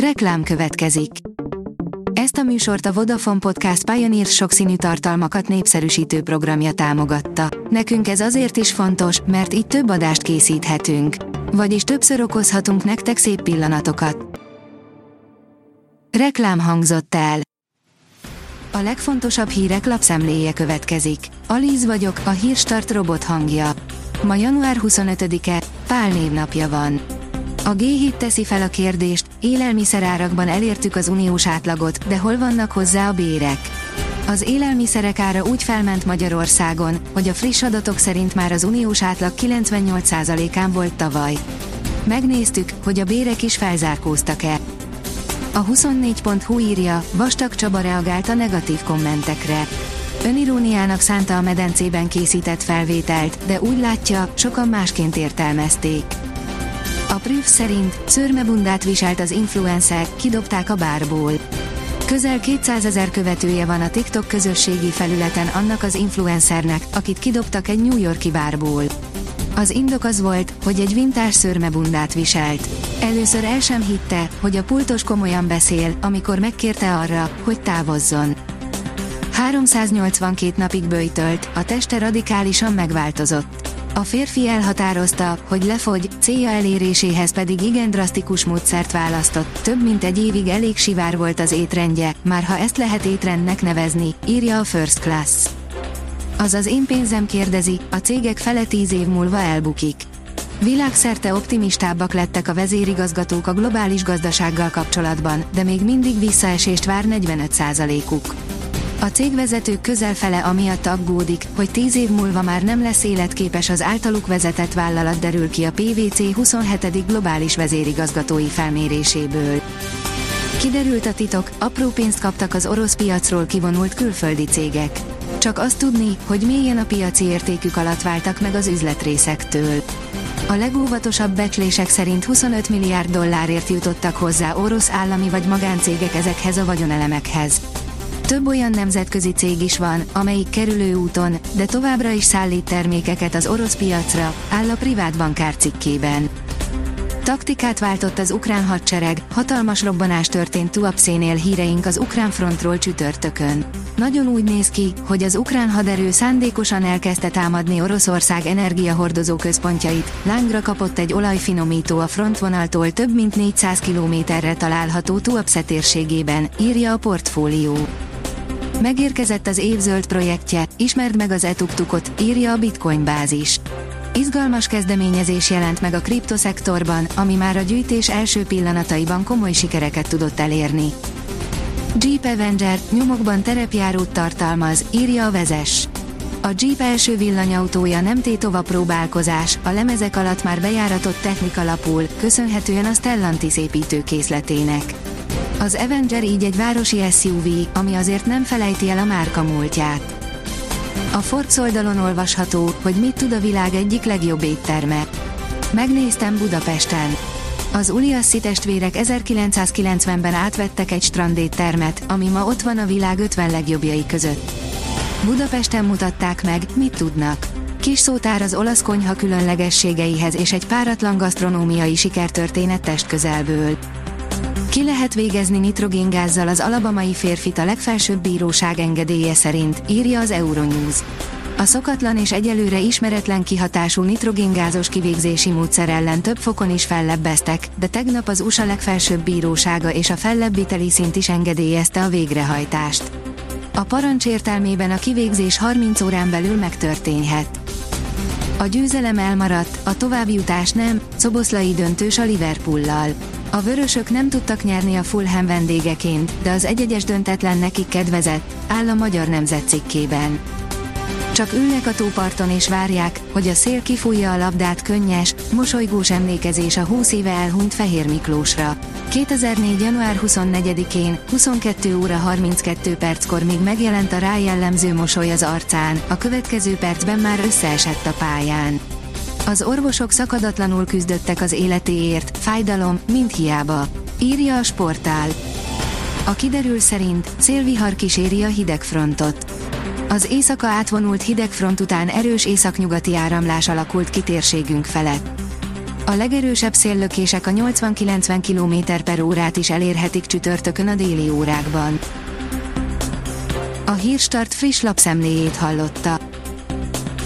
Reklám következik. Ezt a műsort a Vodafone Podcast Pioneer sokszínű tartalmakat népszerűsítő programja támogatta. Nekünk ez azért is fontos, mert így több adást készíthetünk. Vagyis többször okozhatunk nektek szép pillanatokat. Reklám hangzott el. A legfontosabb hírek lapszemléje következik. Alíz vagyok, a hírstart robot hangja. Ma január 25-e, Pál névnapja van. A G7 teszi fel a kérdést, élelmiszerárakban elértük az uniós átlagot, de hol vannak hozzá a bérek? Az élelmiszerek ára úgy felment Magyarországon, hogy a friss adatok szerint már az uniós átlag 98%-án volt tavaly. Megnéztük, hogy a bérek is felzárkóztak-e. A 24.hu írja, Vastag Csaba reagált a negatív kommentekre. Öniróniának szánta a medencében készített felvételt, de úgy látja, sokan másként értelmezték. Prüf szerint szörmebundát viselt az influencer, kidobták a bárból. Közel 200 ezer követője van a TikTok közösségi felületen annak az influencernek, akit kidobtak egy New Yorki bárból. Az indok az volt, hogy egy vintás szörmebundát viselt. Először el sem hitte, hogy a pultos komolyan beszél, amikor megkérte arra, hogy távozzon. 382 napig böjtölt, a teste radikálisan megváltozott. A férfi elhatározta, hogy lefogy, célja eléréséhez pedig igen drasztikus módszert választott. Több mint egy évig elég sivár volt az étrendje, már ha ezt lehet étrendnek nevezni, írja a First Class. Azaz én pénzem kérdezi, a cégek fele tíz év múlva elbukik. Világszerte optimistábbak lettek a vezérigazgatók a globális gazdasággal kapcsolatban, de még mindig visszaesést vár 45%-uk. A cégvezetők közel fele amiatt aggódik, hogy tíz év múlva már nem lesz életképes az általuk vezetett vállalat derül ki a PVC 27. globális vezérigazgatói felméréséből. Kiderült a titok, apró pénzt kaptak az orosz piacról kivonult külföldi cégek. Csak azt tudni, hogy mélyen a piaci értékük alatt váltak meg az üzletrészektől. A legóvatosabb becslések szerint 25 milliárd dollárért jutottak hozzá orosz állami vagy magáncégek ezekhez a vagyonelemekhez. Több olyan nemzetközi cég is van, amelyik kerülő úton, de továbbra is szállít termékeket az orosz piacra, áll a privát bankár cikkében. Taktikát váltott az ukrán hadsereg, hatalmas robbanás történt Tuapszénél híreink az ukrán frontról csütörtökön. Nagyon úgy néz ki, hogy az ukrán haderő szándékosan elkezdte támadni Oroszország energiahordozó központjait, lángra kapott egy olajfinomító a frontvonaltól több mint 400 kilométerre található Tuapsze térségében, írja a portfólió. Megérkezett az évzöld projektje, ismerd meg az etuktukot, írja a Bitcoin bázis. Izgalmas kezdeményezés jelent meg a kriptoszektorban, ami már a gyűjtés első pillanataiban komoly sikereket tudott elérni. Jeep Avenger nyomokban terepjárót tartalmaz, írja a vezes. A Jeep első villanyautója nem tétova próbálkozás, a lemezek alatt már bejáratott technika lapul, köszönhetően a Stellantis építőkészletének. Az Avenger így egy városi SUV, ami azért nem felejti el a márka múltját. A Ford oldalon olvasható, hogy mit tud a világ egyik legjobb étterme. Megnéztem Budapesten. Az Uliassi testvérek 1990-ben átvettek egy strandéttermet, ami ma ott van a világ 50 legjobbjai között. Budapesten mutatták meg, mit tudnak. Kis szótár az olasz konyha különlegességeihez és egy páratlan gasztronómiai sikertörténet test közelből. Ki lehet végezni nitrogéngázzal az alabamai férfit a legfelsőbb bíróság engedélye szerint, írja az Euronews. A szokatlan és egyelőre ismeretlen kihatású nitrogéngázos kivégzési módszer ellen több fokon is fellebbeztek, de tegnap az USA legfelsőbb bírósága és a fellebbíteli szint is engedélyezte a végrehajtást. A parancs értelmében a kivégzés 30 órán belül megtörténhet. A győzelem elmaradt, a továbbjutás nem, Szoboszlai döntős a Liverpoollal. A vörösök nem tudtak nyerni a Fulham vendégeként, de az egyegyes döntetlen nekik kedvezett, áll a magyar nemzet cikkében. Csak ülnek a tóparton és várják, hogy a szél kifújja a labdát könnyes, mosolygós emlékezés a 20 éve elhunyt Fehér Miklósra. 2004. január 24-én, 22 óra 32 perckor még megjelent a rájellemző mosoly az arcán, a következő percben már összeesett a pályán. Az orvosok szakadatlanul küzdöttek az életéért, fájdalom, mind hiába. Írja a sportál. A kiderül szerint szélvihar kíséri a hidegfrontot. Az éjszaka átvonult hidegfront után erős északnyugati áramlás alakult ki felett. A legerősebb széllökések a 80-90 km per órát is elérhetik csütörtökön a déli órákban. A Hírstart friss lapszemléjét hallotta.